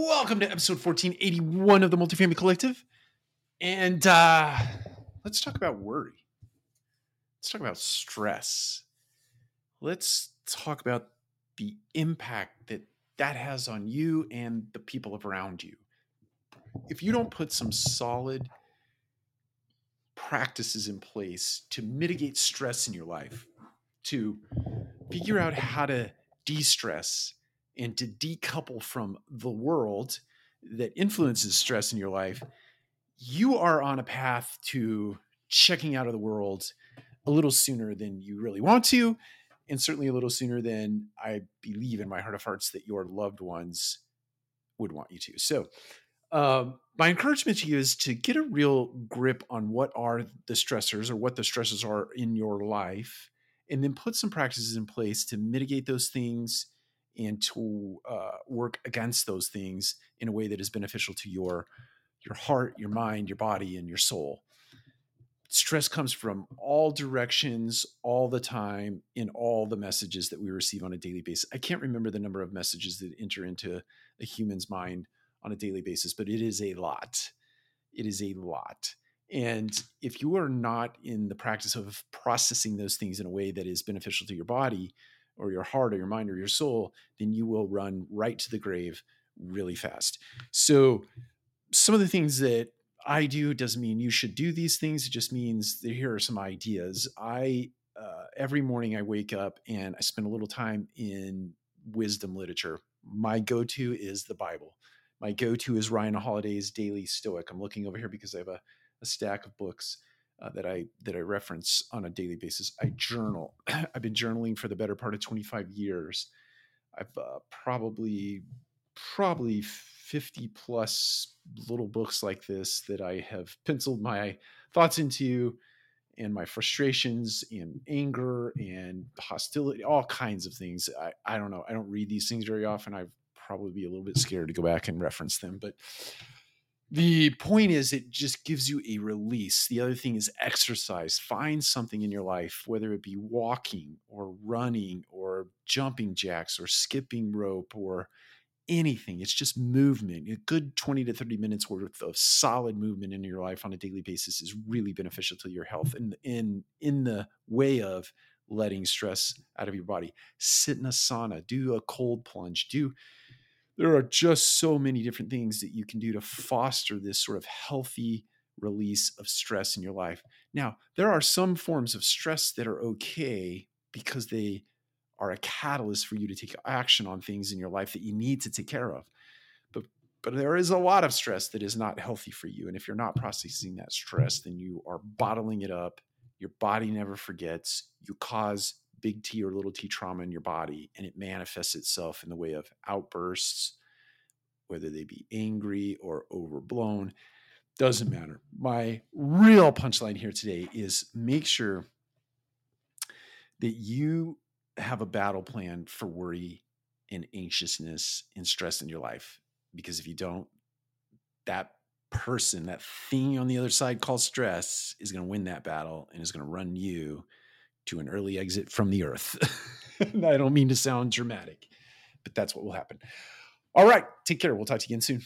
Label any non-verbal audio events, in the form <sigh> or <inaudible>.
Welcome to episode 1481 of the Multifamily Collective. And uh, let's talk about worry. Let's talk about stress. Let's talk about the impact that that has on you and the people around you. If you don't put some solid practices in place to mitigate stress in your life, to figure out how to de stress and to decouple from the world that influences stress in your life, you are on a path to checking out of the world a little sooner than you really want to, and certainly a little sooner than I believe in my heart of hearts that your loved ones would want you to. So, um, my encouragement to you is to get a real grip on what are the stressors or what the stresses are in your life, and then put some practices in place to mitigate those things and to uh, work against those things in a way that is beneficial to your your heart, your mind, your body, and your soul. Stress comes from all directions, all the time, in all the messages that we receive on a daily basis. I can't remember the number of messages that enter into a human's mind on a daily basis, but it is a lot. It is a lot. And if you are not in the practice of processing those things in a way that is beneficial to your body, or your heart or your mind or your soul, then you will run right to the grave really fast. So, some of the things that I do doesn't mean you should do these things. It just means that here are some ideas. I uh, every morning I wake up and I spend a little time in wisdom literature. My go-to is the Bible. My go-to is Ryan Holiday's Daily Stoic. I'm looking over here because I have a, a stack of books uh, that I that I reference on a daily basis. I journal. <clears throat> I've been journaling for the better part of 25 years. I've uh, probably probably 50 plus little books like this that I have penciled my thoughts into and my frustrations and anger and hostility, all kinds of things. I, I don't know. I don't read these things very often. I'd probably be a little bit scared to go back and reference them, but the point is it just gives you a release. The other thing is exercise. Find something in your life whether it be walking or running or jumping jacks or skipping rope or anything. It's just movement. A good 20 to 30 minutes worth of solid movement in your life on a daily basis is really beneficial to your health and in in the way of letting stress out of your body. Sit in a sauna. Do a cold plunge. Do there are just so many different things that you can do to foster this sort of healthy release of stress in your life. Now, there are some forms of stress that are okay because they are a catalyst for you to take action on things in your life that you need to take care of. But but there is a lot of stress that is not healthy for you and if you're not processing that stress then you are bottling it up. Your body never forgets. You cause big T or little t trauma in your body, and it manifests itself in the way of outbursts, whether they be angry or overblown. Doesn't matter. My real punchline here today is make sure that you have a battle plan for worry and anxiousness and stress in your life. Because if you don't, that person, that thing on the other side called stress, is going to win that battle and is going to run you to an early exit from the earth. <laughs> I don't mean to sound dramatic, but that's what will happen. All right. Take care. We'll talk to you again soon.